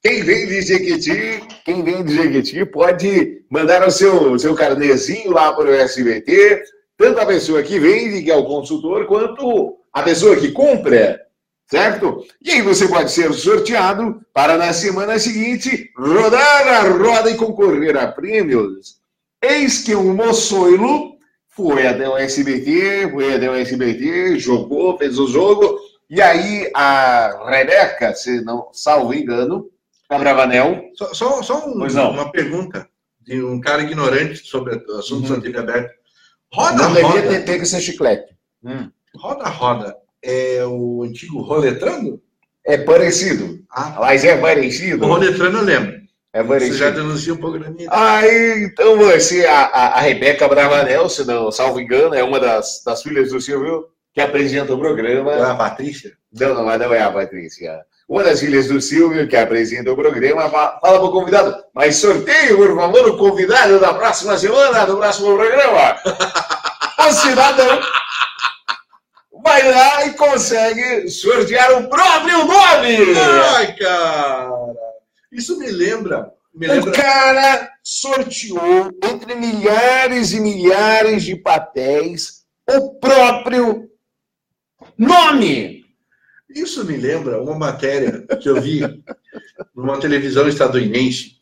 quem vem de Jequiti, quem vem de Jequiti pode mandar o seu, o seu carnezinho lá para o SBT, tanto a pessoa que vende, que é o consultor, quanto a pessoa que compra. Certo? E aí você pode ser sorteado para na semana seguinte rodar a roda e concorrer a prêmios. Eis que um moçoilo foi até o SBT, foi até o SBT, jogou, fez o jogo, e aí a Rebeca, se não salvo engano, a Bravanel, Só, só, só um- uma pergunta de um cara ignorante sobre assuntos Uhum. da TV aberta. Roda, não devia roda, ter pego esse chiclete. Roda, roda. É o antigo roletrando? É parecido, Ah, mas é o parecido. roletrano eu lembro. É Você já parecido. denuncia um idade. Aí, então você, a, a, a Rebeca Bravanel, se não salvo engano, é uma das, das filhas do Silvio, que apresenta o programa. Ah, a Patrícia? Não, não, não é a Patrícia. Uma das filhas do Silvio, que apresenta o programa, fa- fala para o convidado, mas sorteio, por favor, o convidado da próxima semana, do próximo programa. o cidadão vai lá e consegue sortear o próprio nome. Ai, cara! Isso me lembra. Me O lembra. cara sorteou entre milhares e milhares de papéis o próprio nome. Isso me lembra uma matéria que eu vi numa televisão estadunidense,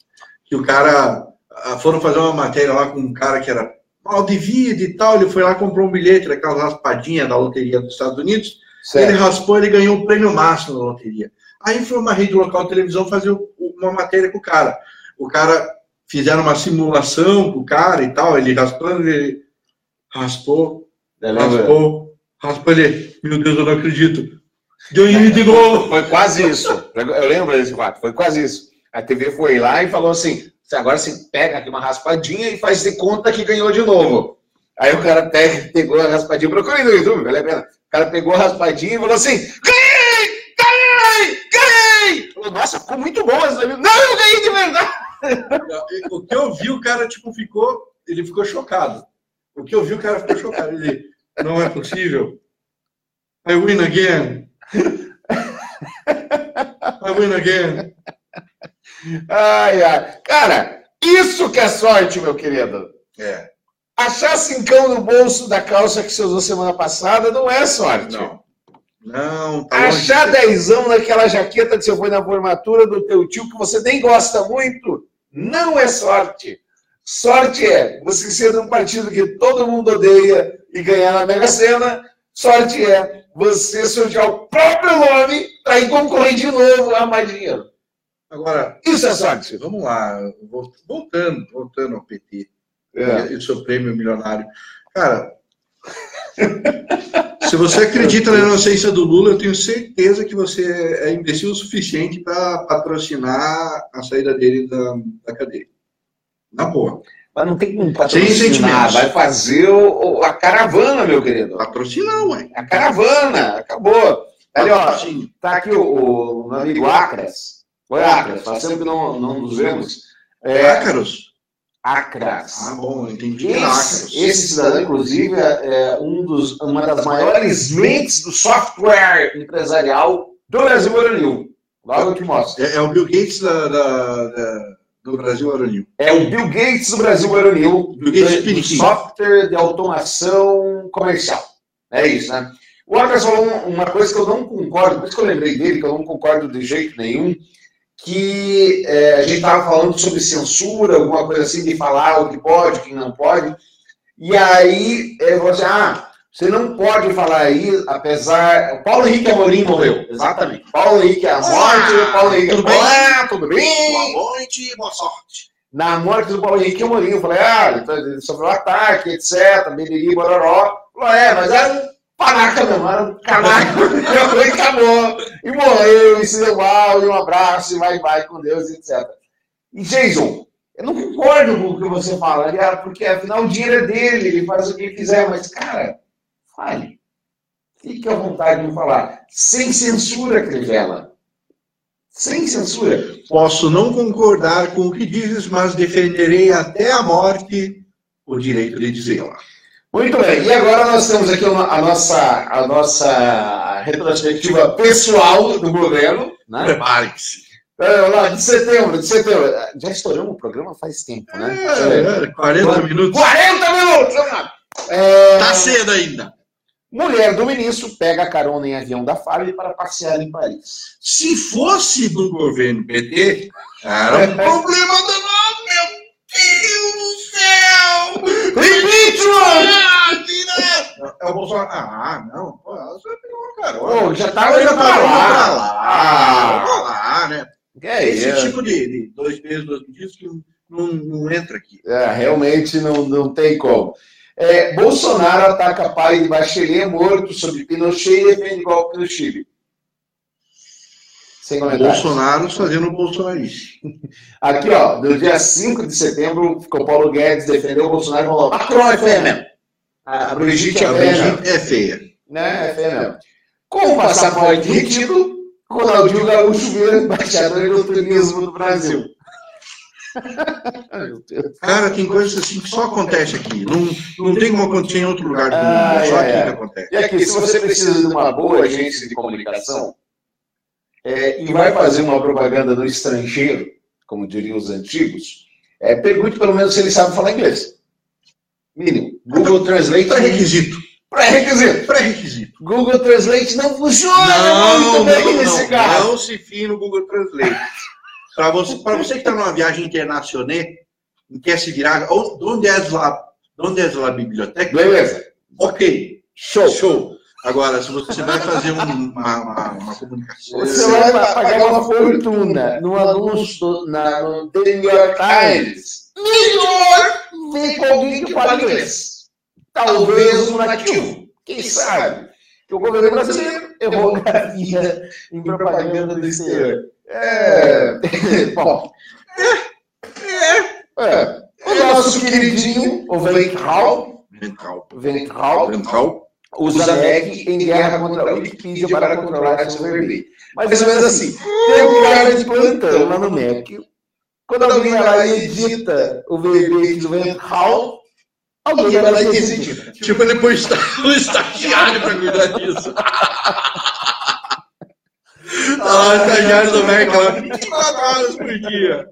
que o cara ah, foram fazer uma matéria lá com um cara que era mal de vida e tal, ele foi lá comprou um bilhete daquelas raspadinhas da loteria dos Estados Unidos, ele raspou, ele ganhou o prêmio máximo da loteria. Aí foi uma rede local de televisão fazer uma matéria com o cara. O cara fizeram uma simulação com o cara e tal, ele raspando, ele raspou, raspou, raspou ele. Meu Deus, eu não acredito. Ganhei de novo. Foi quase isso. Eu lembro desse fato. Foi quase isso. A TV foi lá e falou assim: "Você agora você pega aqui uma raspadinha e faz de conta que ganhou de novo. Aí o cara pega, pegou a raspadinha, procure no YouTube, vale a pena. O cara pegou a raspadinha e falou assim: ganhei! Ganhei! Ganhei! Falou, Nossa, ficou muito bom essa. Não, eu ganhei de verdade! O que eu vi, o cara, tipo, ficou. Ele ficou chocado. O que eu vi, o cara ficou chocado. Ele, não é possível. I win again. I win again. Ai, ai. Cara, isso que é sorte, meu querido. É, Achar cincão no bolso da calça que você usou semana passada não é sorte. não. Não, tá longe. Achar dezão naquela jaqueta que você foi na formatura do teu tio que você nem gosta muito, não é sorte. Sorte é você ser de um partido que todo mundo odeia e ganhar na Mega Sena. Sorte é você sortear o próprio nome para ir concorrer de novo a mais dinheiro. Agora, Isso é sorte. vamos lá. vol- Voltando, voltando ao PT. É. E o seu prêmio milionário. Cara, se você acredita na inocência do Lula, eu tenho certeza que você é imbecil o suficiente para patrocinar a saída dele da, da cadeia. Na boa. Mas não tem como Sem patrocinar. sentimentos. Vai fazer o- o- a caravana, meu querido. Patrocinar, ué. A caravana. Acabou. Ali, ó, Patrocínio. Tá aqui o, o meu amigo Acras. Oi, Acras, faz tempo que não, não nos vemos. É, Ácaros. Acras. Ah, bom, entendi. Esse, esse cidadão, inclusive, é um dos, uma das maiores mentes do software empresarial do Brasil Aeronil. Logo eu te mostro. É, é o Bill Gates da, da, da, do Brasil Aeronil. É o Bill Gates do Brasil Aeronil. Bill Gates do, do software de automação comercial. É isso, né? O Acras falou uma coisa que eu não concordo, por isso que eu lembrei dele, que eu não concordo de jeito nenhum, que é, a gente estava falando sobre censura, alguma coisa assim, de falar o que pode, o que não pode. E aí ele falou assim: ah, você não pode falar aí, apesar. O Paulo Henrique Amorim morreu. Exatamente. Paulo Henrique, a morte do Paulo Henrique. Tudo bem? Olá, tudo bem? Boa noite, boa sorte. Na morte do Paulo Henrique Amorim, eu falei, ah, ele sofreu um ataque, etc. Beriri, bororó. Falou, é, mas era um panaca mesmo, era um canaco. falei, acabou. E morreu, e se deu mal, e um abraço, e vai, vai com Deus, etc. E Jason, eu não concordo com o que você fala, porque afinal o dinheiro é dele, ele faz o que ele quiser, mas, cara, fale. Fique à vontade de falar. Sem censura, Crivella. Sem censura. Posso não concordar com o que dizes, mas defenderei até a morte o direito de dizê-la. Muito bem, e agora nós temos aqui a nossa, a nossa retrospectiva pessoal do governo. Né? Prepare-se. É, lá, de setembro, de setembro. Já estouramos o programa faz tempo, né? É, 40 minutos. 40 minutos! É... Tá cedo ainda. Mulher do ministro pega carona em avião da Farm para passear em Paris. Se fosse do governo PT, era um problema do É o Bolsonaro. Ah, não. Pô, você pegou uma carona. Pô, já tava indo pra lá. Pra lá, pra lá né? É Esse é. tipo de, de dois pesos, dois medidas que não, não entra aqui. É, realmente não, não tem como. É, Bolsonaro ataca pai de Bachelet morto sob Pinochet e defende golpe no Chile. Sem comentários. Bolsonaro fazendo o bolsonarice. Aqui, ó, no dia 5 de setembro, ficou Paulo Guedes defendeu o Bolsonaro e falou: Macron é mesmo. A Brigitte é feia. É feia. Né? É feia mesmo. Com o passaporte retido, Ronaldinho Gaúcho vira embaixador do turismo do Brasil. Cara, tem coisas assim que só acontece aqui. Não, não tem como acontecer em outro lugar do mundo. Ah, só é. aqui que acontece. E aqui, se você precisa de uma boa agência de comunicação é, e vai fazer uma propaganda no estrangeiro, como diriam os antigos, é, pergunte pelo menos se ele sabe falar inglês. Mínimo. Google Translate. Pré-requisito. Pré-requisito. Pré-requisito. Google Translate não funciona não, muito bem não, nesse não, caso. Não se fie no Google Translate. Para você, você que está numa viagem internacional e quer se virar, onde é a, onde é a biblioteca? Beleza. Ok. Show. Show. Agora, se você vai fazer uma, uma, uma comunicação. Você vai pagar uma fortuna no anúncio na, no The New York Times. Melhor ver com alguém que fala inglês. Talvez um nativo. Quem sabe? Que o governo brasileiro errou via em propaganda do exterior. É. Bom. É. é. O nosso queridinho, o Ventral. Ventral. Ventral. Ventral. Usa MEC em guerra contra a Wikipedia para controlar seu vermelho. Mais ou menos assim. Tem um cara de plantão lá no MEC. Quando alguém vai lá e edita o VB do Ventral, alguém vai lá e. Tipo, ele põe o estagiário para cuidar disso. Ah, estagiário do MEC lá, 24 horas por dia.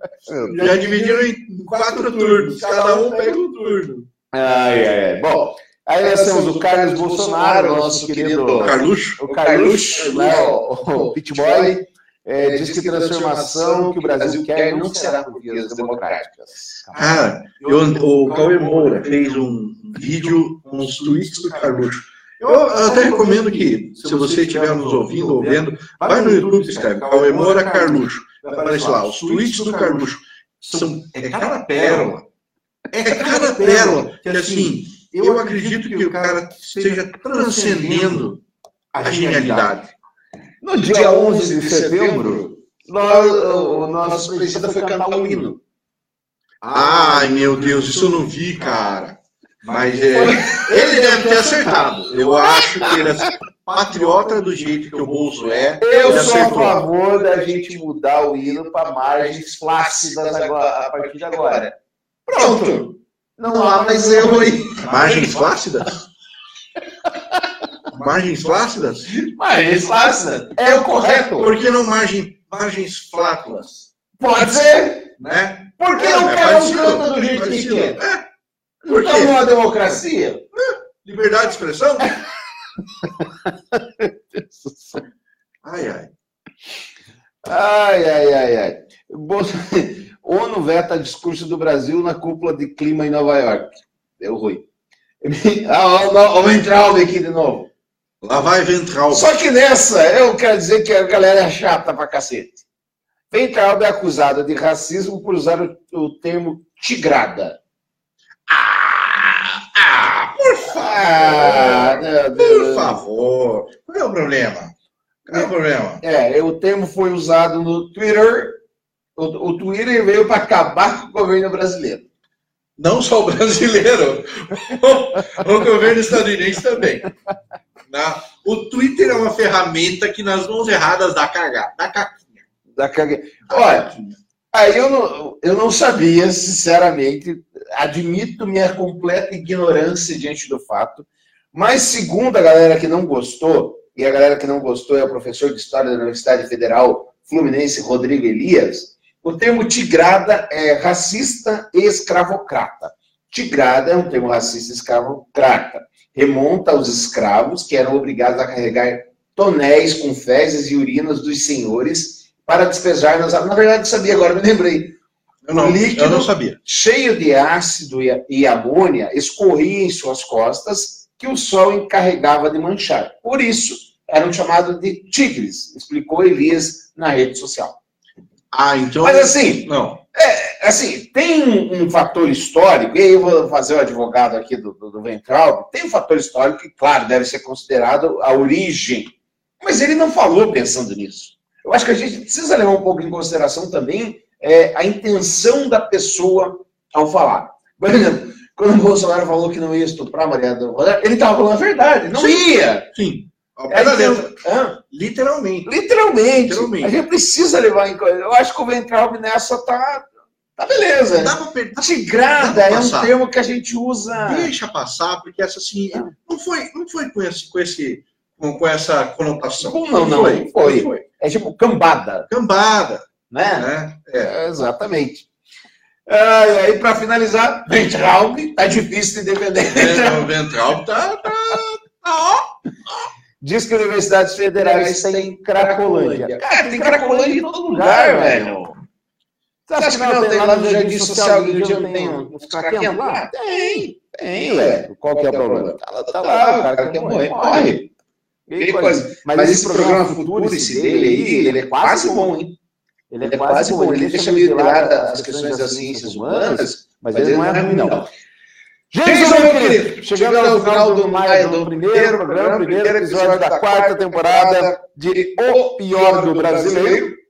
Já dividiram em quatro turnos, cada um pega um turno. Ai, ai, ai. Bom, aí nós temos o Carlos Bolsonaro, nosso querido Carluxo, o Carluxo, né, o, o Pitboy, é, diz que transformação que o Brasil quer não será por vias democráticas. Ah, eu, o Cauê Moura fez um vídeo com os tweets do Carluxo. Eu até recomendo que, se você estiver nos ouvindo ou vendo, vai no YouTube e escreve Cauê Moura Carluxo. Vai aparecer lá, os tweets do Carluxo. São, é cada pérola. É cada pérola. Que assim, eu acredito que o cara esteja transcendendo a genialidade. No dia 11 de setembro, nós, o nosso presidente foi cantar o hino. Ai, meu Deus, isso eu não vi, cara. Mas é, ele deve ter acertado. Eu acho que ele é patriota do jeito que o Bolso é. Eu sou a favor da gente mudar o hino para margens flácidas agora, a partir de agora. Pronto. Não há mais erro aí. Margens flácidas? Margens flácidas? Margens flácidas. É o correto. Por que não margem, margens flátulas? Pode ser. Né? Por que é, não cada um canta do jeito que quer? É. Por que não há democracia? É. Liberdade de expressão? ai, ai. Ai, ai, ai, ai. ONU veta discurso do Brasil na cúpula de clima em Nova York. Deu ruim. Ah, o Ventralbe aqui de novo. Lá vai Ventralbe. Só que nessa, eu quero dizer que a galera é chata pra cacete. Ventralbe é acusada de racismo por usar o, o termo tigrada. Ah, ah, por favor. Ah, por favor. Qual é o problema? Qual é o problema? É, o termo foi usado no Twitter. O, o Twitter veio para acabar com o governo brasileiro. Não só o brasileiro, o, o governo estadunidense também. Na, o Twitter é uma ferramenta que nas mãos erradas dá cagada, dá caquinha. Dá caquinha. Olha, aí eu não, eu não sabia, sinceramente, admito minha completa ignorância diante do fato, mas segundo a galera que não gostou, e a galera que não gostou é o professor de História da Universidade Federal Fluminense, Rodrigo Elias, o termo tigrada é racista e escravocrata. Tigrada é um termo racista e escravocrata. Remonta aos escravos que eram obrigados a carregar tonéis com fezes e urinas dos senhores para despejar nas Na verdade, sabia agora, me lembrei. Eu não, líquido, eu não sabia. cheio de ácido e amônia escorria em suas costas que o sol encarregava de manchar. Por isso, eram chamados de tigres, explicou Elias na rede social. Ah, então. Mas assim, não. É, assim, tem um, um, fator histórico, e aí eu vou fazer o advogado aqui do, do, do Ventral, tem um fator histórico que, claro, deve ser considerado a origem, mas ele não falou pensando nisso. Eu acho que a gente precisa levar um pouco em consideração também é, a intenção da pessoa ao falar. Por exemplo, quando o Bolsonaro falou que não ia estuprar a Maria do ele estava falando a verdade, não sim, ia. Sim. É, então, literalmente. literalmente. Literalmente. A gente precisa levar em conta. Eu acho que o Ventralbe nessa tá, tá beleza. Dá pra, Tigrada dá é um termo que a gente usa. Deixa passar, porque essa assim, não foi, não foi com esse, com esse com, com essa conotação. Não, não, não, foi, foi. foi. É tipo cambada. Cambada. Né? né? É. é. exatamente. Ah, e aí, para finalizar, Ventralbe, tá difícil de defender. É, o Ventralbe tá, tá, tá ó. Diz que universidades federais têm Cracolândia. Cara, tem Cracolândia em todo lugar, velho. Você acha que não tem lá no Jardim Social do Rio? Tem uns craquentos lá? Tem, tem, velho. Qual que é o problema? Tá, tá lá, o cara quer morrer, morre. Mas esse programa futuro, esse dele aí, ele é quase bom, hein? Ele é quase bom. Ele deixa meio de lado as questões das ciências humanas, mas ele não é ruim, não. Jason, meu querido, chegando ao final do, maio, do primeiro programa, primeiro episódio da quarta temporada de O Pior do Brasileiro.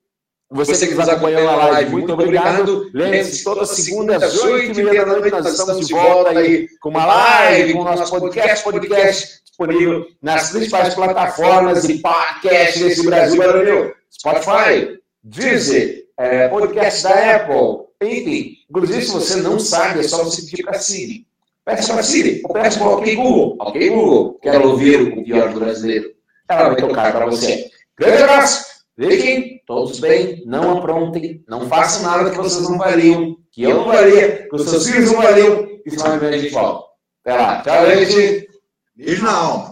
Você que nos acompanhou na live, muito obrigado. Lembre-se, toda segunda às oito e meia da noite nós estamos de volta aí com uma live, com o nosso podcast, podcast disponível nas principais plataformas de podcast desse Brasil Brasil. Spotify, Deezer, é, podcast da Apple, enfim. Inclusive, se você não sabe, é só você pedir para Siri. Peça para Siri, ou peça para OK Google. OK Google, quero ouvir o pior do brasileiro. Ela vai tocar para você. Grande abraço! Fiquem todos bem, não aprontem, não façam nada que vocês não fariam, que eu não faria, que os seus filhos não fariam, e senão a gente volta. Até lá. Tchau, gente! Beijo na alma!